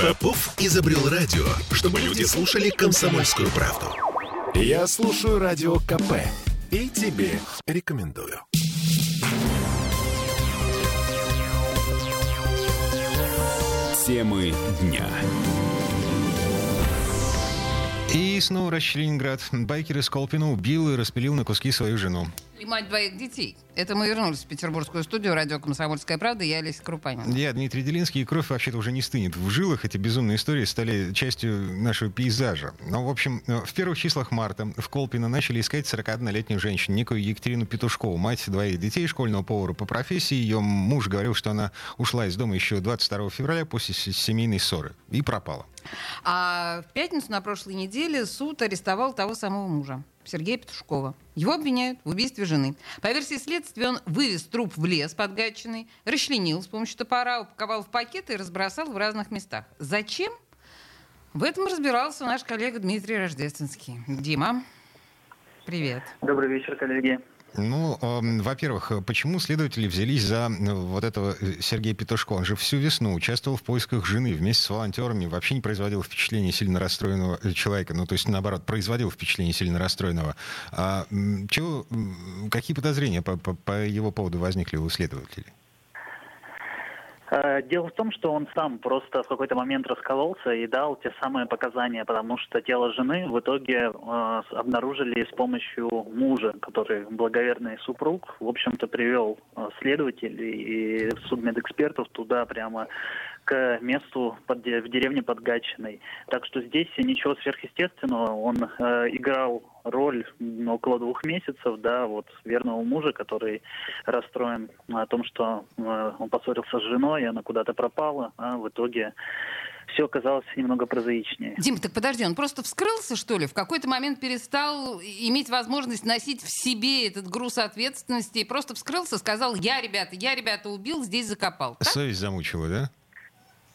Попов изобрел радио, чтобы люди слушали комсомольскую правду. Я слушаю радио КП и тебе рекомендую. Темы дня. И снова Россия Ленинград. Байкер из Колпина убил и распилил на куски свою жену. И мать двоих детей. Это мы вернулись в петербургскую студию радио «Комсомольская правда». Я Олеся Крупанина. Я Дмитрий Делинский. И кровь вообще-то уже не стынет в жилах. Эти безумные истории стали частью нашего пейзажа. Но, в общем, в первых числах марта в Колпино начали искать 41-летнюю женщину, некую Екатерину Петушкову, мать двоих детей, школьного повара по профессии. Ее муж говорил, что она ушла из дома еще 22 февраля после семейной ссоры и пропала. А в пятницу на прошлой неделе суд арестовал того самого мужа. Сергея Петушкова. Его обвиняют в убийстве жены. По версии следствия, он вывез труп в лес подгаченный, расчленил с помощью топора, упаковал в пакеты и разбросал в разных местах. Зачем? В этом разбирался наш коллега Дмитрий Рождественский. Дима, привет. Добрый вечер, коллеги. Ну, э, во-первых, почему следователи взялись за э, вот этого э, Сергея Петушко? Он же всю весну участвовал в поисках жены вместе с волонтерами, вообще не производил впечатление сильно расстроенного человека. Ну, то есть, наоборот, производил впечатление сильно расстроенного. А, чего, какие подозрения по, по, по его поводу возникли у следователей? Э, дело в том, что он сам просто в какой-то момент раскололся и дал те самые показания, потому что тело жены в итоге э, обнаружили с помощью мужа, который благоверный супруг, в общем-то, привел э, следователей и судмедэкспертов туда прямо к месту под, в деревне Подгачиной. Так что здесь ничего сверхъестественного. Он э, играл роль около двух месяцев, да, вот верного мужа, который расстроен о том, что э, он поссорился с женой, и она куда-то пропала, а в итоге все оказалось немного прозаичнее. Дим, так подожди, он просто вскрылся, что ли? В какой-то момент перестал иметь возможность носить в себе этот груз ответственности и просто вскрылся, сказал, я, ребята, я, ребята, убил, здесь закопал. Так? Совесть замучила, да?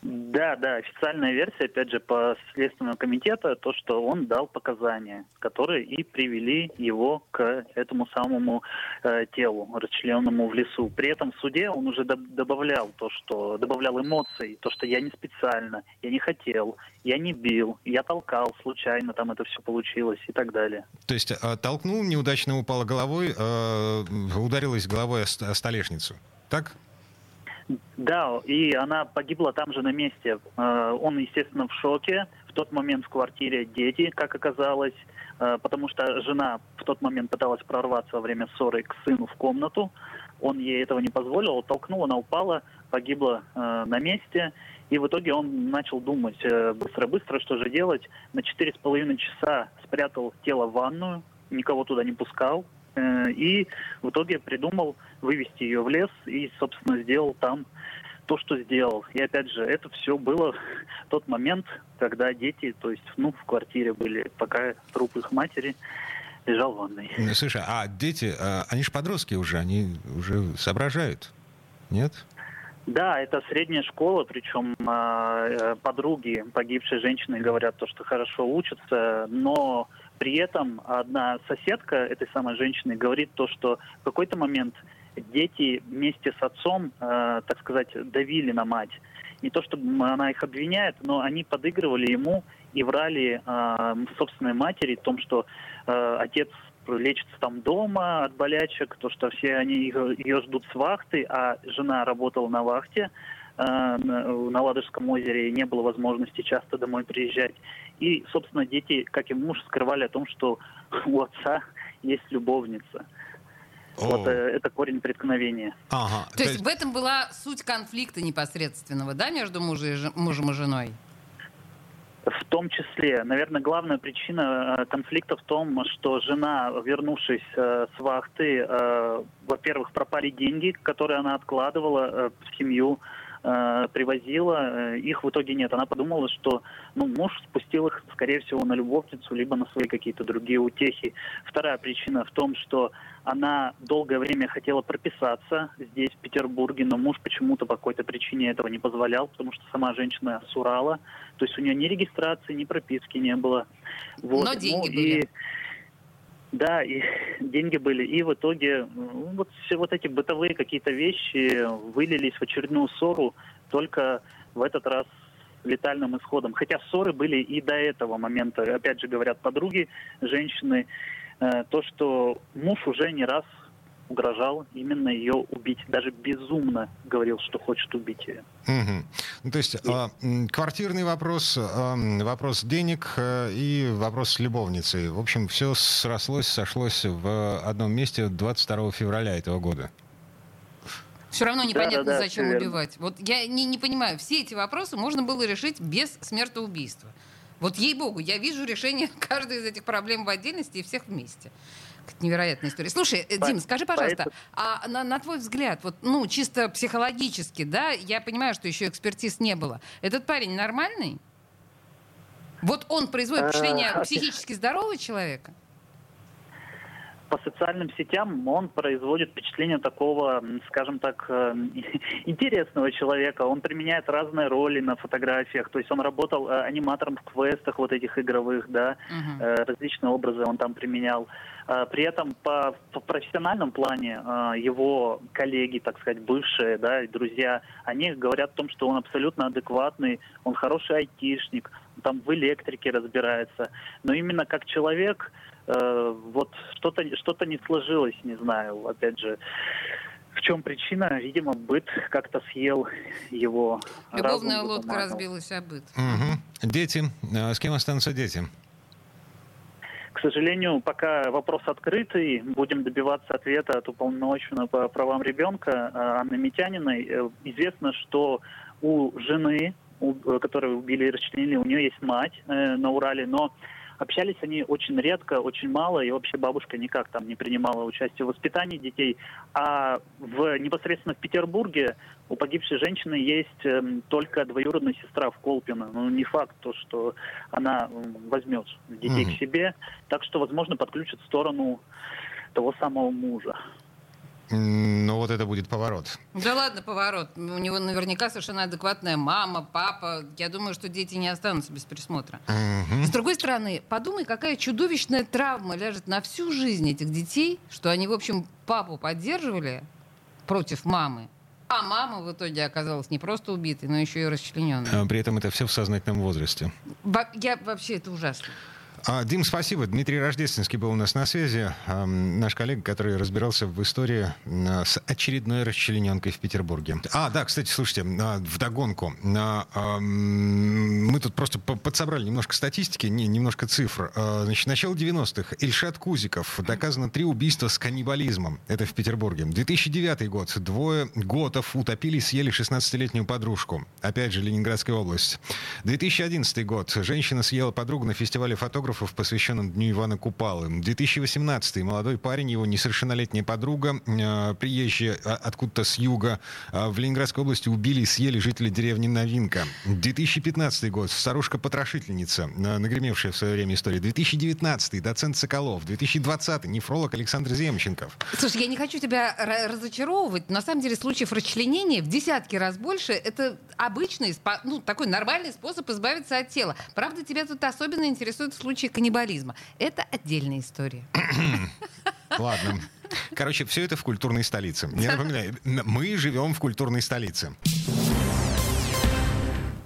Да, да, официальная версия, опять же, по Следственному комитету, то, что он дал показания, которые и привели его к этому самому э, телу, расчлененному в лесу. При этом в суде он уже добавлял то, что добавлял эмоций, то, что я не специально, я не хотел, я не бил, я толкал случайно, там это все получилось и так далее. То есть э, толкнул, неудачно упала головой, э, ударилась головой о столешницу, так? Да, и она погибла там же на месте. Э, он, естественно, в шоке. В тот момент в квартире дети, как оказалось, э, потому что жена в тот момент пыталась прорваться во время ссоры к сыну в комнату. Он ей этого не позволил, толкнул, она упала, погибла э, на месте. И в итоге он начал думать быстро-быстро, что же делать. На четыре с половиной часа спрятал тело в ванную, никого туда не пускал, и в итоге придумал вывести ее в лес и, собственно, сделал там то, что сделал. И опять же, это все было тот момент, когда дети, то есть, ну, в квартире были, пока труп их матери лежал в ванной. Слушай, а дети, а, они же подростки уже, они уже соображают, нет? Да, это средняя школа, причем а, э, подруги погибшей женщины говорят то, что хорошо учатся, но при этом одна соседка этой самой женщины говорит то, что в какой-то момент дети вместе с отцом, э, так сказать, давили на мать. Не то чтобы она их обвиняет, но они подыгрывали ему и врали э, собственной матери в том, что э, отец лечится там дома от болячек, то, что все они ее, ее ждут с вахты, а жена работала на вахте, Э, на Ладожском озере, не было возможности часто домой приезжать. И, собственно, дети, как и муж, скрывали о том, что у отца есть любовница. О. Вот э, это корень преткновения. Ага. То, То есть в этом была суть конфликта непосредственного, да, между мужем и женой? В том числе, наверное, главная причина э, конфликта в том, что жена, вернувшись э, с вахты, э, во-первых, пропали деньги, которые она откладывала в семью, э, привозила, э, их в итоге нет. Она подумала, что ну, муж спустил их, скорее всего, на любовницу, либо на свои какие-то другие утехи. Вторая причина в том, что она долгое время хотела прописаться здесь, в Петербурге, но муж почему-то по какой-то причине этого не позволял, потому что сама женщина с Урала, то есть у нее ни регистрации, ни прописки не было. Вот. Но деньги ну, были. И да, и деньги были. И в итоге ну, вот все вот эти бытовые какие-то вещи вылились в очередную ссору, только в этот раз летальным исходом. Хотя ссоры были и до этого момента. Опять же, говорят подруги, женщины, э, то, что муж уже не раз угрожал именно ее убить. Даже безумно говорил, что хочет убить ее. Угу. Ну, то есть э, квартирный вопрос, э, вопрос денег э, и вопрос с любовницей. В общем, все срослось, сошлось в одном месте 22 февраля этого года. Все равно непонятно, да, да, зачем убивать. Вот я не, не понимаю, все эти вопросы можно было решить без смертоубийства. Вот ей-богу, я вижу решение каждой из этих проблем в отдельности и всех вместе. Невероятная история. Слушай, э, Дим, скажи, пожалуйста, а на, на твой взгляд, вот, ну, чисто психологически, да, я понимаю, что еще экспертиз не было. Этот парень нормальный? Вот он производит впечатление а, психически здорового человека? По социальным сетям он производит впечатление такого, скажем так, э, интересного человека. Он применяет разные роли на фотографиях. То есть он работал э, аниматором в квестах вот этих игровых, да, uh-huh. различные образы он там применял. При этом по, по профессиональном плане его коллеги, так сказать, бывшие, да, друзья, они говорят о том, что он абсолютно адекватный, он хороший айтишник, там в электрике разбирается. Но именно как человек, э, вот что-то что не сложилось, не знаю, опять же. В чем причина? Видимо, быт как-то съел его. Любовная лодка разбилась о быт. Угу. Дети. А с кем останутся дети? К сожалению, пока вопрос открытый. Будем добиваться ответа от уполномоченного по правам ребенка э, Анны Митяниной. Э, известно, что у жены, э, которую убили и расчленили, у нее есть мать э, на Урале, но Общались они очень редко, очень мало, и вообще бабушка никак там не принимала участие в воспитании детей. А в, непосредственно в Петербурге у погибшей женщины есть э, только двоюродная сестра в Колпино. Ну, не факт то, что она возьмет детей mm-hmm. к себе. Так что, возможно, подключит сторону того самого мужа. Ну вот это будет поворот. Да ладно, поворот. У него наверняка совершенно адекватная мама, папа. Я думаю, что дети не останутся без присмотра. Угу. С другой стороны, подумай, какая чудовищная травма ляжет на всю жизнь этих детей, что они, в общем, папу поддерживали против мамы. А мама в итоге оказалась не просто убитой, но еще и расчлененной. А при этом это все в сознательном возрасте. Я вообще это ужасно. А, Дим, спасибо. Дмитрий Рождественский был у нас на связи. Наш коллега, который разбирался в истории а, с очередной расчлененкой в Петербурге. А, да, кстати, слушайте, а, вдогонку. Мы тут просто подсобрали немножко статистики, не, немножко цифр. Значит, начало 90-х. Ильшат Кузиков. Доказано три убийства с каннибализмом. Это в Петербурге. 2009 год. Двое готов утопили и съели 16-летнюю подружку. Опять же, Ленинградская область. 2011 год. Женщина съела подругу на фестивале фотографов фотографов, посвященном Дню Ивана Купалы. 2018 молодой парень, его несовершеннолетняя подруга, э, приезжие а, откуда-то с юга э, в Ленинградской области убили и съели жители деревни Новинка. 2015 год, старушка-потрошительница, э, нагремевшая в свое время история. 2019 доцент Соколов. 2020 нефролог Александр Земченков. Слушай, я не хочу тебя разочаровывать. На самом деле случаев расчленения в десятки раз больше. Это обычный, ну, такой нормальный способ избавиться от тела. Правда, тебя тут особенно интересует случай случае каннибализма. Это отдельная история. Ладно. Короче, все это в культурной столице. Я напоминаю, мы живем в культурной столице.